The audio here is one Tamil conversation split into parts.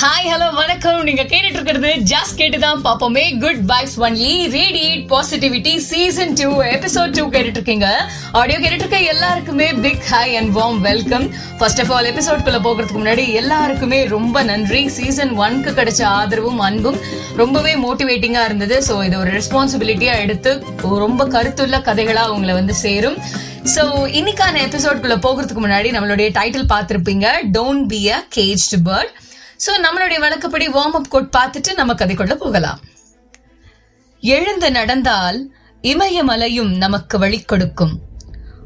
ஹாய் ஹலோ வணக்கம். நீங்க கேட்டுட்டு இருக்கிறது ஜஸ்ட் கேட்டு தான் பாப்போமே good vibes only radiate e, positivity season two episode two கேட்டுட்டு இருக்கீங்க ஆடியோ கேட்டுட்டு இருக்க எல்லாருக்குமே big hi and warm welcome first of all எபிசோட்குள்ள போகிறதுக்கு முன்னாடி எல்லாருக்குமே ரொம்ப நன்றி. சீசன் ஒன்க்கு கிடைச்ச ஆதரவும் அன்பும் ரொம்பவே மோட்டிவேட்டிங்கா இருந்தது. ஸோ இது ஒரு ரெஸ்பான்சிபிலிட்டியா எடுத்து ரொம்ப கருத்துள்ள கதைகளா உங்களை வந்து சேரும். ஸோ இன்னைக்கான எபிசோட்குள்ள போகிறதுக்கு முன்னாடி நம்மளுடைய டைட்டில் பார்த்துருப்பீங்க. Don't be a caged bird so நம்மளுடைய வழக்கப்படி வார்ம் அப் கோட் பார்த்துட்டு நம்ம கதைக்குள்ள போகலாம். எழுந்து நடந்தால் இமயமலையும் நமக்கு வழி கொடுக்கும்.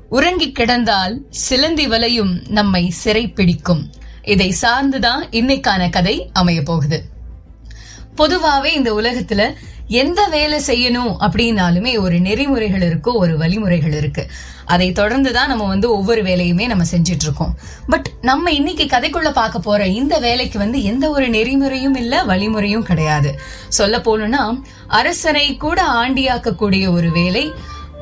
உறங்கி கிடந்தால் சிலந்தி வலையும் நம்மை சிறை பிடிக்கும். இதை சார்ந்துதான் இன்னைக்கான கதை அமைய போகுது. பொதுவாவே இந்த உலகத்துல எந்த வேலை செய்யணும் அப்படின்னாலுமே ஒரு நெறிமுறைகள் இருக்கு ஒரு வழிமுறைகள் இருக்கு. அதை தொடர்ந்து தான் நம்ம வந்து ஒவ்வொரு வேலையுமே நம்ம செஞ்சுட்டு இருக்கோம். பட் நம்ம இன்னைக்கு கதைக்குள்ள பார்க்க போற இந்த வேலைக்கு வந்து எந்த ஒரு நெறிமுறையும் இல்ல வழிமுறையும் கிடையாது. சொல்ல போனோம்னா அரசரை கூட ஆண்டியாக்கக்கூடிய ஒரு வேலை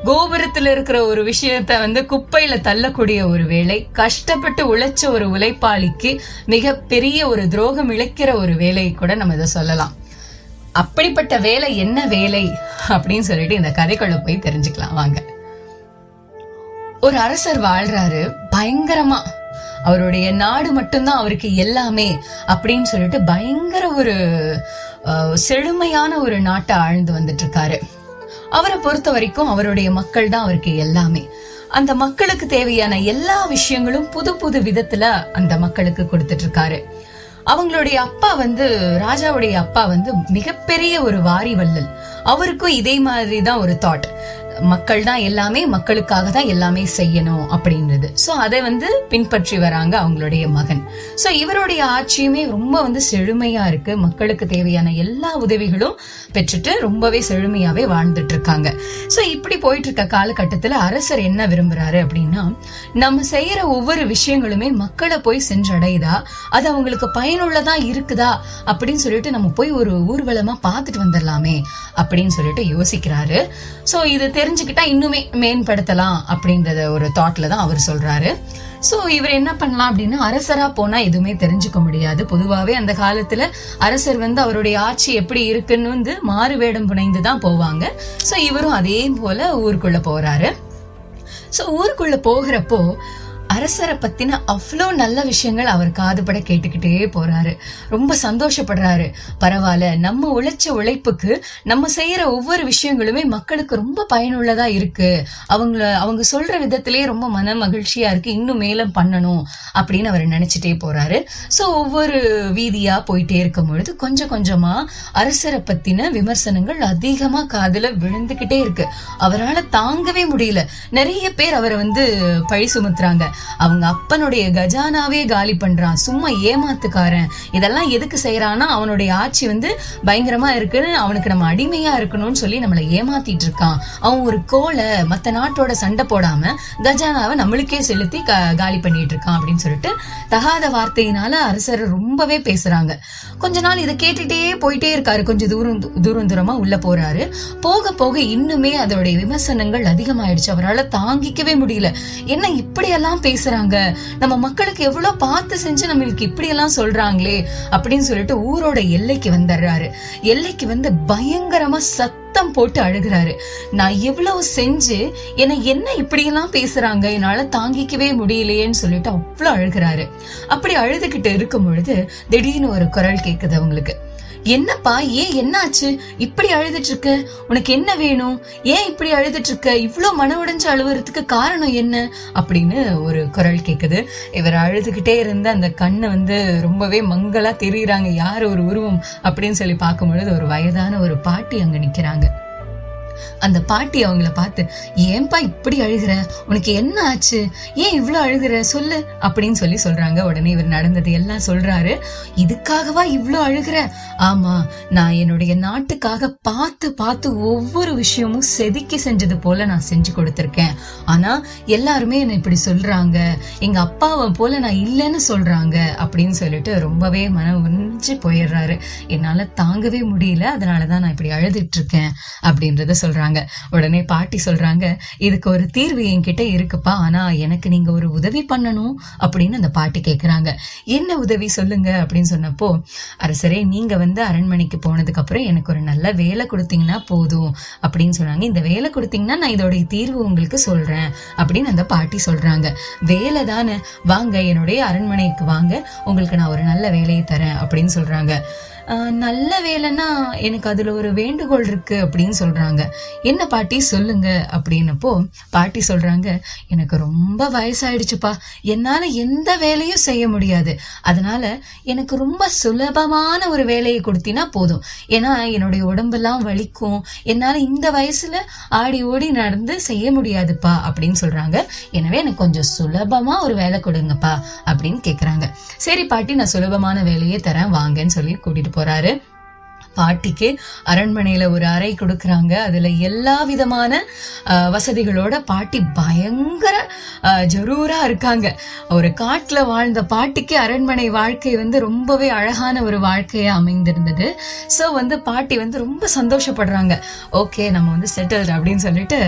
கோபுரத்துல இருக்கிற ஒரு விஷயத்த வந்து குப்பையில தள்ளக்கூடிய ஒரு வேலை கஷ்டப்பட்டு உழைச்ச ஒரு உழைப்பாளிக்கு மிக பெரிய ஒரு துரோகம் இழைக்கிற ஒரு வேலையை கூட நம்ம இதை சொல்லலாம். அப்படிப்பட்ட வேலை என்ன வேலை அப்படின்னு சொல்லிட்டு இந்த கதைக்குள்ள போய் தெரிஞ்சுக்கலாம். வாங்க. ஒரு அரசர் வாழ்றாரு. பயங்கரமா. அவருடைய நாடு மட்டும்தான் அவருக்கு எல்லாமே அப்படின்னு சொல்லிட்டு பயங்கர ஒரு அஹ், செழுமையான ஒரு நாட்டை ஆழ்ந்து வந்துட்டு இருக்காரு அவரை பொறுத்த வரைக்கும் அவருடைய மக்கள் தான் அவருக்கு எல்லாமே. அந்த மக்களுக்கு தேவையான எல்லா விஷயங்களும் புது புது விதத்துல அந்த மக்களுக்கு கொடுத்துட்டு இருக்காரு அவங்களுடைய அப்பா வந்து ராஜாவுடைய அப்பா வந்து மிகப்பெரிய ஒரு வாரி வள்ளல் அவருக்கும் இதே மாதிரி தான் ஒரு தாட் மக்கள் தான் எல்லாமே மக்களுக்காக தான் எல்லாமே செய்யணும் அப்படின்றது. சோ அதை வந்து பின்பற்றி வராங்க அவங்களுடைய மகன். சோ இவருடைய ஆட்சியுமே ரொம்ப வந்து செழுமையா இருக்கு. மக்களுக்கு தேவையான எல்லா உதவிகளும் பெற்றுட்டு ரொம்பவே செழுமையாவே வாழ்ந்துட்டு இருக்காங்க சோ இப்படி போயிட்டு இருக்க காலகட்டத்துல அரசர் என்ன விரும்புறாரு அப்படின்னா நம்ம செய்யற ஒவ்வொரு விஷயங்களுமே மக்களை போய் சென்றடையுதா? அது அவங்களுக்கு பயனுள்ளதா இருக்குதா? அப்படின்னு சொல்லிட்டு நம்ம போய் ஒரு ஊர்வலமா பார்த்துட்டு வந்துடலாமே அப்படின்னு சொல்லிட்டு யோசிக்கிறாரு. சோ இது தெரிஞ்சுக்கிட்டா இன்னுமே மேம்படுத்தலாம் அப்படின்றத ஒரு தாட்ல தான் அவர் சொல்றாரு. சோ இவர் என்ன பண்ணலாம் அப்படின்னா அரசரா போனா எதுவுமே தெரிஞ்சுக்க முடியாது. பொதுவாவே அந்த காலத்துல அரசர் வந்து அவருடைய ஆட்சி எப்படி இருக்குன்னு வந்து மாறு வேடம் புனைந்து தான் போவாங்க. சோ இவரும் அதே போல ஊருக்குள்ள போறாரு. சோ ஊருக்குள்ள போகிறப்போ அரசரை பத்தின அவ்வளோ நல்ல விஷயங்கள் அவர் காதுபட கேட்டுக்கிட்டே போறாரு. ரொம்ப சந்தோஷப்படுறாரு. பரவாயில்ல நம்ம உழைச்ச உழைப்புக்கு நம்ம செய்யற ஒவ்வொரு விஷயங்களுமே மக்களுக்கு ரொம்ப பயனுள்ளதா இருக்கு. அவங்கள அவங்க சொல்ற விதத்திலே ரொம்ப மன மகிழ்ச்சியா இருக்கு. இன்னும் மேலும் பண்ணணும் அப்படின்னு அவர் நினைச்சிட்டே போறாரு. ஸோ ஒவ்வொரு வீதியா போயிட்டே இருக்கும் பொழுது கொஞ்சம் கொஞ்சமா அரசரை பத்தின விமர்சனங்கள் அதிகமா காதுல விழுந்துகிட்டே இருக்கு. அவரால தாங்கவே முடியல. நிறைய பேர் அவரை வந்து பழி சுமத்துறாங்க. அவங்க அப்பனுடைய கஜானாவே காலி பண்றான். சும்மா ஏமாத்துக்காரன். இதெல்லாம் எதுக்கு செய்யறான்னா அவனுடைய ஆட்சி வந்து பயங்கரமா இருக்குன்னு அவனுக்கு நம்ம அடிமையா இருக்கணும்னு சொல்லி நம்மளை ஏமாத்திட்டு இருக்கான். அவன் ஒரு கோலை மத்த நாட்டோட சண்டை போடாம கஜானாவை நம்மளுக்கே செலுத்தி காலி பண்ணிட்டு இருக்கான் அப்படின்னு சொல்லிட்டு தகாத வார்த்தையினால அரசர் ரொம்பவே பேசுறாங்க. கொஞ்ச நாள் இதை கேட்டுட்டே போயிட்டே இருக்காரு. கொஞ்சம் தூரம் தூரம் தூரமா உள்ள போறாரு. போக போக இன்னுமே அதோடைய விமர்சனங்கள் அதிகமாயிடுச்சு. அவரால தாங்கிக்கவே முடியல. என்ன இப்படி எல்லாம் பேசுறாங்க. நம்ம மக்களுக்கு எவ்வளவு பார்த்து செஞ்சு நம்மளுக்கு இப்படி எல்லாம் சொல்றாங்களே அப்படின்னு சொல்லிட்டு ஊரோட எல்லைக்கு வந்துடுறாரு. எல்லைக்கு வந்து பயங்கரமா சத்தம் போட்டு அழுகுறாரு. நான் எவ்வளவு செஞ்சு என்னை என்ன இப்படி எல்லாம் பேசுறாங்க? என்னால தாங்கிக்கவே முடியலையேன்னு சொல்லிட்டு அவ்வளவு அழுகுறாரு. அப்படி அழுதுகிட்டு இருக்கும் பொழுது திடீர்னு ஒரு குரல் கேக்குது அவங்களுக்கு. என்னப்பா ஏன் என்னாச்சு? இப்படி அழுதுட்டு இருக்க உனக்கு என்ன வேணும்? ஏன் இப்படி அழுதுட்டு இருக்க இவ்ளோ மன உடைஞ்சு அழுவுறதுக்கு காரணம் என்ன? அப்படின்னு ஒரு குரல் கேக்குது. இவர் அழுதுகிட்டே இருந்த அந்த கண்ணை வந்து ரொம்பவே மங்களா தெரியுறாங்க. யார் ஒரு உருவம்? அப்படின்னு சொல்லி பார்க்கும் பொழுது ஒரு வயதான ஒரு பாட்டி அங்க நிக்கிறாங்க. அந்த பாட்டி அவங்கள பார்த்து ஏன்பா இப்படி அழுகிற? உனக்கு என்ன ஆச்சு? ஏன் இவ்வளோ அழுகிற? சொல்லு அப்படின்னு சொல்லி சொல்றாங்க. உடனே இவர் நடந்தது எல்லாம் சொல்றாரு. இதுக்காகவா இவ்வளோ அழுகிற? ஆமா நான் என்னுடைய நாட்டுக்காக பார்த்து பார்த்து ஒவ்வொரு விஷயமும் செதுக்கி செஞ்சது போல நான் செஞ்சு கொடுத்துருக்கேன். ஆனா எல்லாருமே என்ன இப்படி சொல்றாங்க. எங்க அப்பாவை போல நான் இல்லைன்னு சொல்றாங்க அப்படின்னு சொல்லிட்டு ரொம்பவே மன உறிஞ்சு போயிடுறாரு. என்னால தாங்கவே முடியல. அதனாலதான் நான் இப்படி அழுதுட்டு இருக்கேன் அப்படின்றத சொல்ல சொல்றாங்க. உடனே பாட்டி சொல்றாங்க இதுக்கு ஒரு தீர்வு என்கிட்ட இருக்குப்பா. ஆனா எனக்கு நீங்க ஒரு உதவி பண்ணணும். அப்படின்னு அந்த பாட்டி கேக்குறாங்க. என்ன உதவி சொல்லுங்க? அப்படின்னு சொன்னப்போ அரசரே நீங்க வந்து அரண்மனைக்கு போனதுக்கு அப்புறம் எனக்கு ஒரு நல்ல வேலை கொடுத்தீங்கன்னா போதும். அப்படின்னு சொன்னாங்க. இந்த வேலை கொடுத்தீங்கன்னா நான் இதோடைய தீர்வு உங்களுக்கு சொல்றேன். அப்படின்னு அந்த பாட்டி சொல்றாங்க. வேலை தானே. வாங்க என்னுடைய அரண்மனைக்கு வாங்க. உங்களுக்கு நான் ஒரு நல்ல வேலையை தரேன். அப்படின்னு சொல்றாங்க. நல்ல வேலைன்னா எனக்கு அதுல ஒரு வேண்டுகோள் இருக்கு அப்படின்னு சொல்றாங்க. என்ன பாட்டி? சொல்லுங்க அப்படின்னப்போ பாட்டி சொல்றாங்க எனக்கு ரொம்ப வயசாயிடுச்சுப்பா. என்னால எந்த வேலையும் செய்ய முடியாது. அதனால எனக்கு ரொம்ப சுலபமான ஒரு வேலையை கொடுத்தினா போதும். ஏன்னா என்னுடைய உடம்பெல்லாம் வலிக்கும். என்னால இந்த வயசுல ஆடி ஓடி நடந்து செய்ய முடியாதுப்பா அப்படின்னு சொல்றாங்க. எனவே எனக்கு கொஞ்சம் சுலபமா ஒரு வேலை கொடுங்கப்பா அப்படின்னு கேக்குறாங்க. சரி பாட்டி நான் சுலபமான வேலையே தரேன். வாங்கன்னு சொல்லி கூட்டிட்டு போறாரு. பாட்டிக்கு அரண்மனையில ஒரு அறை கொடுக்குறாங்க. அதுல எல்லா விதமான வசதிகளோட பாட்டி பயங்கர ஜரூரா இருக்காங்க. ஒரு காட்டுல வாழ்ந்த பாட்டிக்கு அரண்மனை வாழ்க்கை வந்து ரொம்பவே அழகான ஒரு வாழ்க்கையா அமைந்திருந்தது. ஸோ வந்து பாட்டி வந்து ரொம்ப சந்தோஷப்படுறாங்க. ஓகே நம்ம வந்து செட்டில்டு அப்படின்னு சொல்லிட்டு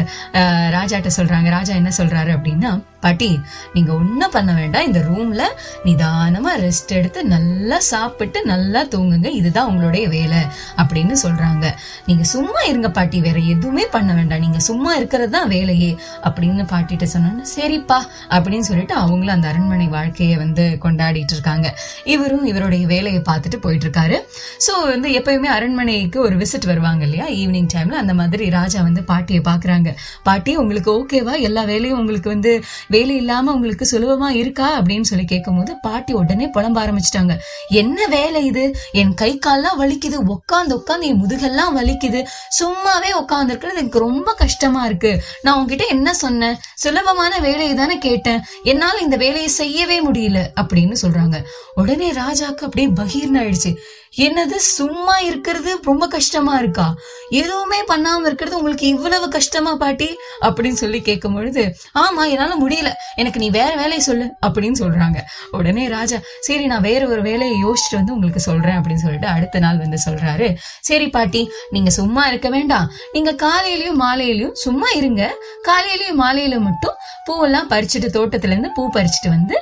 ராஜாட்ட சொல்றாங்க. ராஜா என்ன சொல்றாரு அப்படின்னா பாட்டி நீங்க ஒண்ணும் பண்ண வேண்டாம். இந்த ரூம்ல நிதானமா ரெஸ்ட் எடுத்து நல்லா சாப்பிட்டு நல்லா தூங்குங்க. இதுதான் உங்களுடைய வேலை அப்படின்னு சொல்றாங்க. நீங்க சும்மா இருங்க பாட்டி வேற எதுவுமே பண்ண வேண்டாம். நீங்க சும்மா இருக்கிறது தான் வேலையே அப்படின்னு பாட்டிட்ட சொன்னோன்னு சரிப்பா அப்படின்னு சொல்லிட்டு அவங்களும் அந்த அரண்மனை வாழ்க்கையை வந்து கொண்டாடிட்டு இருக்காங்க. இவரும் இவருடைய வேலையை பார்த்துட்டு போயிட்டு இருக்காரு சோ வந்து எப்பயுமே அரண்மனைக்கு ஒரு விசிட் வருவாங்க இல்லையா? ஈவினிங் டைம்ல அந்த மாதிரி ராஜா வந்து பாட்டியை பார்க்குறாங்க. பாட்டி உங்களுக்கு ஓகேவா எல்லா வேலையும் உங்களுக்கு வந்து வேலை இல்லாம உங்களுக்கு சுலபமா இருக்கா அப்படின்னு சொல்லி கேட்கும்போது பாட்டி உடனே புலம்ப ஆரம்பிச்சிட்டாங்க. என்ன வேலை இது? என் கை கால்லாம் வலிக்குது. உட்காந்து உட்காந்து என் முதுகெல்லாம் வலிக்குது. சும்மாவே உட்கார்ந்து இருக்கிறது எனக்கு ரொம்ப கஷ்டமா இருக்கு. நான் உங்ககிட்ட என்ன சொன்னேன்? சுலபமான வேலையை தானே கேட்டேன். என்னால இந்த வேலையை செய்யவே முடியல. அப்படின்னு சொல்றாங்க. உடனே ராஜாக்கு அப்படியே பகீர்னு ஆயிடுச்சு என்னது? சும்மா இருக்கிறது ரொம்ப கஷ்டமா இருக்கா? எதுவுமே பண்ணாம இருக்கிறது உங்களுக்கு இவ்வளவு கஷ்டமா பாட்டி? அப்படின்னு சொல்லி கேட்கும் பொழுது ஆமா என்னால முடியல எனக்கு நீ வேற வேலையை சொல்லு அப்படின்னு சொல்றாங்க. உடனே ராஜா சரி நான் வேற ஒரு வேலையை யோசிச்சுட்டு வந்து உங்களுக்கு சொல்றேன் அப்படின்னு சொல்லிட்டு அடுத்த நாள் வந்து சொல்றாரு. சரி பாட்டி நீங்க சும்மா இருக்க வேண்டாம். நீங்க காலையிலயும் மாலையிலயும் சும்மா இருங்க. காலையிலயும் மாலையிலும் மட்டும் பூவெல்லாம் பறிச்சுட்டு தோட்டத்துல இருந்து பூ பறிச்சுட்டு வந்து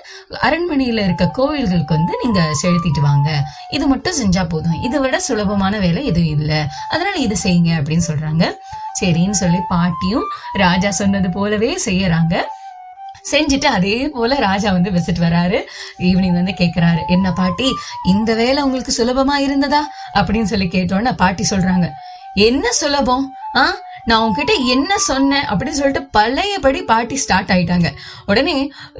அரண்மனையில இருக்க கோவில்களுக்கு வந்து நீங்க செலுத்திட்டு வாங்க. இது மட்டும் செஞ்சா போதும். இதை விட சுலபமான வேலை எதுவும் இல்லை. அதனால இது செய்யுங்க அப்படின்னு சொல்றாங்க. சரின்னு சொல்லி பாட்டியும் ராஜா சொன்னது போலவே செய்யறாங்க. செஞ்சுட்டு அதே போல ராஜா வந்து விசிட் வராரு. ஈவினிங் வந்து கேக்குறாரு. என்ன பாட்டி இந்த வேலை உங்களுக்கு சுலபமா இருந்ததா? அப்படின்னு சொல்லி கேட்டோன்னு பாட்டி சொல்றாங்க. என்ன சுலபம்? ஆஹ் நான் உன்கிட்ட என்ன சொன்னேன் அப்படின்னு சொல்லிட்டு பழையபடி பாட்டி ஸ்டார்ட் ஆயிட்டாங்க. உடனே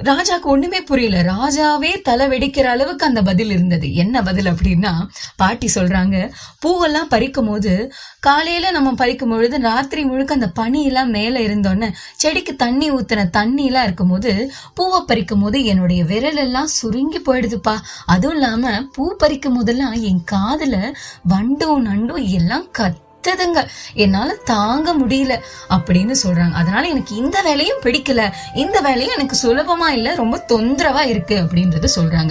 ராஜாக்கு ஒண்ணுமே புரியல. ராஜாவே தலை வெடிக்கிற அளவுக்கு அந்த பதில் இருந்தது. என்ன பதில் அப்படின்னா பாட்டி சொல்றாங்க பூவெல்லாம் பறிக்கும் போது காலையில நம்ம பறிக்கும் பொழுது ராத்திரி முழுக்க அந்த பனி எல்லாம் மேல இருந்தோன்னே செடிக்கு தண்ணி ஊத்துன தண்ணி எல்லாம் இருக்கும்போது பூவை பறிக்கும் போது என்னுடைய விரல் எல்லாம் சுருங்கி போயிடுதுப்பா. அதுவும் இல்லாம பூ பறிக்கும் போதெல்லாம் என் காதுல வண்டும் நண்டும் எல்லாம் கத் கத்துதுங்க என்னால தாங்க முடியல அப்படின்னு சொல்றாங்க. அதனால எனக்கு இந்த வேலையும் பிடிக்கல. இந்த வேலையும் எனக்கு சுலபமா இல்ல. ரொம்ப தொந்தரவா இருக்கு அப்படின்றது சொல்றாங்க.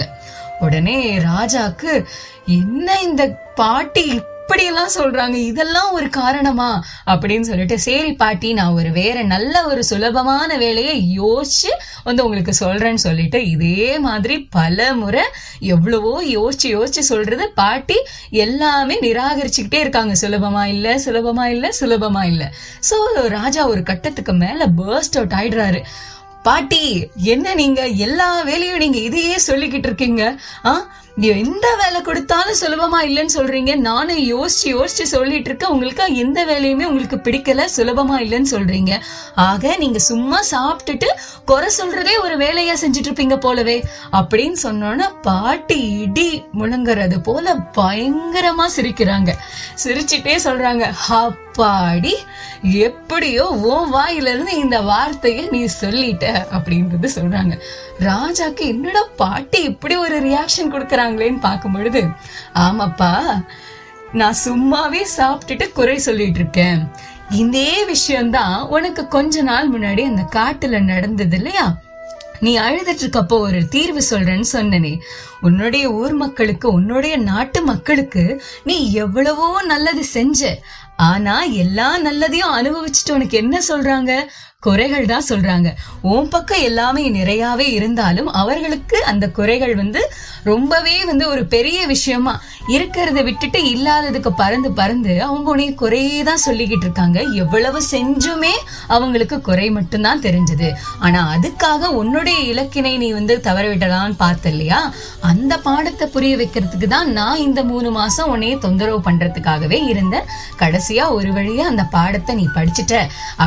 உடனே ராஜாக்கு என்ன இந்த பாட்டி இப்படி எல்லாம் சொல்றாங்க. இதெல்லாம் ஒரு காரணமா? அப்படின்னு சொல்லிட்டு சரி பாட்டி நான் ஒரு வேற நல்ல ஒரு சுலபமான வேலையை யோசிச்சு வந்து உங்களுக்கு சொல்றேன்னு சொல்லிட்டு இதே மாதிரி பல முறை எவ்வளவோ யோசிச்சு யோசிச்சு சொல்றது பாட்டி எல்லாமே நிராகரிச்சுக்கிட்டே இருக்காங்க. சுலபமா இல்ல சுலபமா இல்ல சுலபமா இல்ல. சோ ராஜா ஒரு கட்டத்துக்கு மேல பேர்ஸ்ட் அவுட் ஆயிடுறாரு. பாட்டி என்ன நீங்க எல்லா வேலையும் நீங்க இதையே சொல்லிக்கிட்டு இருக்கீங்க? ஆ? எந்த வேலை கொடுத்தாலும் சுலபமா இல்லைன்னு சொல்றீங்க. நானும் யோசிச்சு யோசிச்சு சொல்லிட்டு இருக்கேன். உங்களுக்கு எந்த வேலையுமே உங்களுக்கு பிடிக்கல சுலபமா இல்லைன்னு சொல்றீங்க. ஆக நீங்க சும்மா சாப்பிட்டுட்டு குறை சொல்றதே ஒரு வேலையா செஞ்சுட்டு இருப்பீங்க போலவே. அப்படின்னு சொன்னோன்னா பாட்டி இடி முழங்குறது போல பயங்கரமா சிரிக்கிறாங்க. சிரிச்சுட்டே சொல்றாங்க அப்பாடி எப்படியோ ஓ வாயில இருந்து இந்த வார்த்தையை நீ சொல்லிட்ட அப்படின்றது சொல்றாங்க. ராஜாக்கு என்னடா பாட்டி இப்படி ஒரு ரியாக்ஷன் கொடுக்கறாங்களேன்னு பார்க்கும் பொழுது ஆமாப்பா நான் சும்மாவே சாப்பிட்டுட்டு குறை சொல்லிட்டு இருக்கேன் இதே விஷயம்தான் உனக்கு கொஞ்ச நாள் முன்னாடி அந்த காட்டுல நடந்தது இல்லையா? நீ அழுதுட்டு இருக்கப்போ ஒரு தீர்வு சொல்றேன்னு சொன்னனே. உன்னுடைய ஊர் மக்களுக்கு உன்னுடைய நாட்டு மக்களுக்கு நீ எவ்வளவோ நல்லது செஞ்ச. ஆனா எல்லா நல்லதையும் அனுபவிச்சுட்டு உனக்கு என்ன சொல்றாங்க? குறைகள் தான் சொல்றாங்க. ஓம் பக்கம் எல்லாமே நிறையாவே இருந்தாலும் அவர்களுக்கு அந்த குறைகள் வந்து ரொம்பவே வந்து ஒரு பெரிய விஷயமா இருக்கிறத விட்டுட்டு இல்லாததுக்கு பறந்து பறந்து அவங்க உன்னைய குறையே தான் சொல்லிக்கிட்டு இருக்காங்க. எவ்வளவு செஞ்சுமே அவங்களுக்கு குறை மட்டும்தான் தெரிஞ்சது. ஆனா அதுக்காக உன்னுடைய இலக்கினை நீ வந்து தவற பார்த்த இல்லையா அந்த பாடத்தை புரிய வைக்கிறதுக்கு தான் நான் இந்த மூணு மாசம் உன்னைய தொந்தரவு பண்றதுக்காகவே இருந்தேன். கடைசியா ஒரு வழியா அந்த பாடத்தை நீ படிச்சுட்ட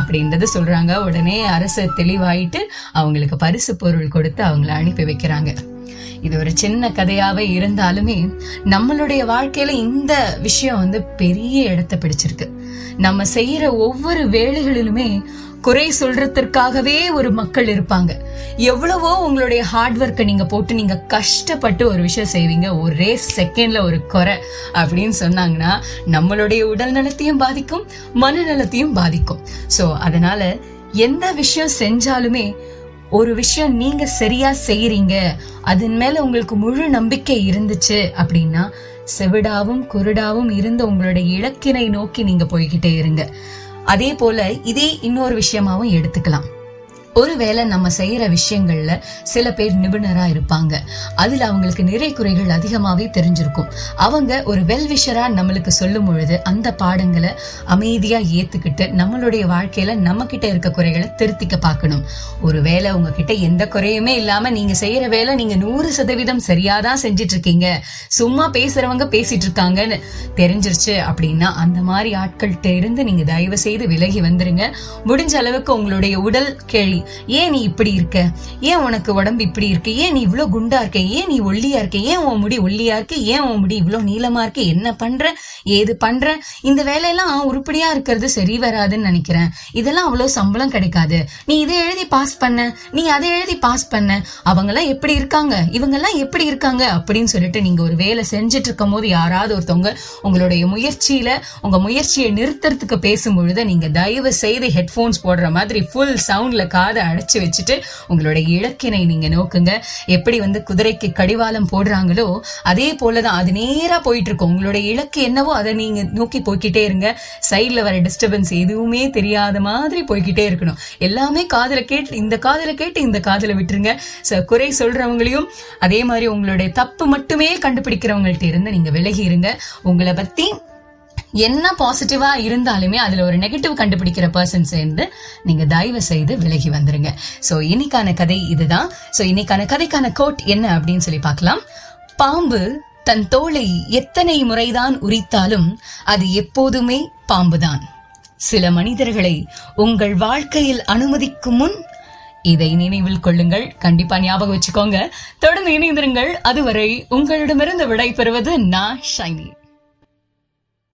அப்படின்றது சொல்றாங்க. உடனே அரசு தெளிவாயிட்டு அவங்களுக்கு பரிசு பொருள் கொடுத்து அவங்கள அனுப்பி வைக்கிறாங்க. இது ஒரு சின்ன கதையாவே இருந்தாலுமே நம்மளுடைய வாழ்க்கையில இந்த விஷயம் வந்து பெரிய இடத்தை பிடிச்சிருக்கு. நம்ம செய்யற ஒவ்வொரு வேலைகளிலுமே குறை சொல்றதற்காகவே ஒரு மக்கள் இருப்பாங்க. எவ்வளவோ உங்களுடைய ஹார்ட் ஒர்க்கை நீங்க போட்டு நீங்க கஷ்டப்பட்டு ஒரு விஷயம் செய்வீங்க. ஒரே செகண்ட்ல ஒரு குறை அப்படின்னு சொன்னாங்கன்னா நம்மளுடைய உடல் நலத்தையும் பாதிக்கும் மனநலத்தையும் பாதிக்கும். சோ அதனால எந்த விஷயம் செஞ்சாலுமே ஒரு விஷயம் நீங்க சரியா செய்யறீங்க அதன் மேல உங்களுக்கு முழு நம்பிக்கை இருந்துச்சு அப்படின்னா செவிடாவும் குருடாவும் இருந்த உங்களுடைய இலக்கினை நோக்கி நீங்க போய்கிட்டே இருங்க. அதே போல இதே இன்னொரு விஷயமாவும் எடுத்துக்கலாம். ஒருவேளை நம்ம செய்யற விஷயங்கள்ல சில பேர் நிபுணரா இருப்பாங்க. அதுல அவங்களுக்கு நிறை குறைகள் அதிகமாவே தெரிஞ்சிருக்கும். அவங்க ஒரு வெல்விஷரா நம்மளுக்கு சொல்லும் பொழுது அந்த பாடங்களை அமைதியா ஏத்துக்கிட்டு நம்மளுடைய வாழ்க்கையில நம்ம கிட்ட இருக்க குறைகளை திருத்திக்க பார்க்கணும். ஒருவேளை உங்ககிட்ட எந்த குறையுமே இல்லாம நீங்க செய்யற வேலை நீங்க நூறு சதவீதம் சரியாதான் செஞ்சிட்டு இருக்கீங்க சும்மா பேசுறவங்க பேசிட்டு இருக்காங்கன்னு தெரிஞ்சிருச்சு அப்படின்னா அந்த மாதிரி ஆட்கள்கிட்ட இருந்து நீங்க தயவு செய்து விலகி வந்துருங்க. முடிஞ்ச அளவுக்கு உங்களுடைய உடல் கேள்வி ஏன் நீ இப்படி இருக்க? ஏன் உனக்கு உடம்பு இப்படி இருக்கு? ஏன் நீ இவ்வளோ குண்டா இருக்க? ஏன் நீ ஒல்லியா இருக்க? ஏன் உன் முடி ஒல்லியா இருக்கு? ஏன் உன் முடி இவ்வளோ நீளமா இருக்கு? என்ன பண்ற? ஏது பண்ற? இந்த வேலையெல்லாம் உருப்படியா இருக்கிறது சரி வராதுன்னு நினைக்கிறேன். இதெல்லாம் அவ்வளவு சம்பளம் கிடைக்காது. நீ இதை எழுதி பாஸ் பண்ண. நீ அதை எழுதி பாஸ் பண்ண. அவங்க எல்லாம் எப்படி இருக்காங்க? இவங்க எல்லாம் எப்படி இருக்காங்க? அப்படின்னு சொல்லிட்டு நீங்க ஒரு வேலை செஞ்சுட்டு இருக்கும் போது யாராவது ஒருத்தவங்க உங்களுடைய முயற்சியில உங்க முயற்சியை நிறுத்துறதுக்கு பேசும்பொழுது நீங்க தயவு செய்து ஹெட்போன்ஸ் போடுற மாதிரி ஃபுல் சவுண்ட்ல காதை அடைச்சு வச்சுட்டு உங்களுடைய இலக்கினை நீங்க நோக்குங்க. எப்படி வந்து குதிரைக்கு கடிவாளம் போடுறாங்களோ அதே போலதான் அது நேரா போயிட்டு இருக்கும் உங்களுடைய இலக்கு என்னவோ அதை நீங்க நோக்கி போய்கிட்டே இருங்க. சைட்ல வர டிஸ்டர்பன்ஸ் எதுவுமே தெரியாத மாதிரி போய்கிட்டே இருக்கணும். எல்லாமே காதுல கேட்டு இந்த காதுல கேட்டு இந்த காதல விட்டுருங்க. குறை சொல்றவங்களையும் அதே மாதிரி உங்களுடைய தப்பு மட்டுமே கண்டுபிடிக்கிறவங்கள்ட்ட இருந்து நீங்க விலகி இருங்க. உங்களை பத்தி என்ன பாசிட்டிவா இருந்தாலுமே அதுல ஒரு நெகட்டிவ் கண்டுபிடிக்கிற பர்சன் சேர்ந்து நீங்க தயவு செய்து விலகி வந்துருங்க. சோ இன்னைக்கான கதை இதுதான். சோ இன்னைக்கான கதைக்கான கோட் என்ன அப்படின்னு சொல்லி பார்க்கலாம். பாம்பு தன் தோலை எத்தனை முறைதான் உரித்தாலும் அது எப்போதுமே பாம்புதான். சில மனிதர்களை உங்கள் வாழ்க்கையில் அனுமதிக்கும் முன் இதை நினைவில் கொள்ளுங்கள். கண்டிப்பா ஞாபகம் வச்சுக்கோங்க. தொடர்ந்து இணைந்திருங்கள். அதுவரை உங்களிடமிருந்து விடை பெறுவது நான் ஷைனி.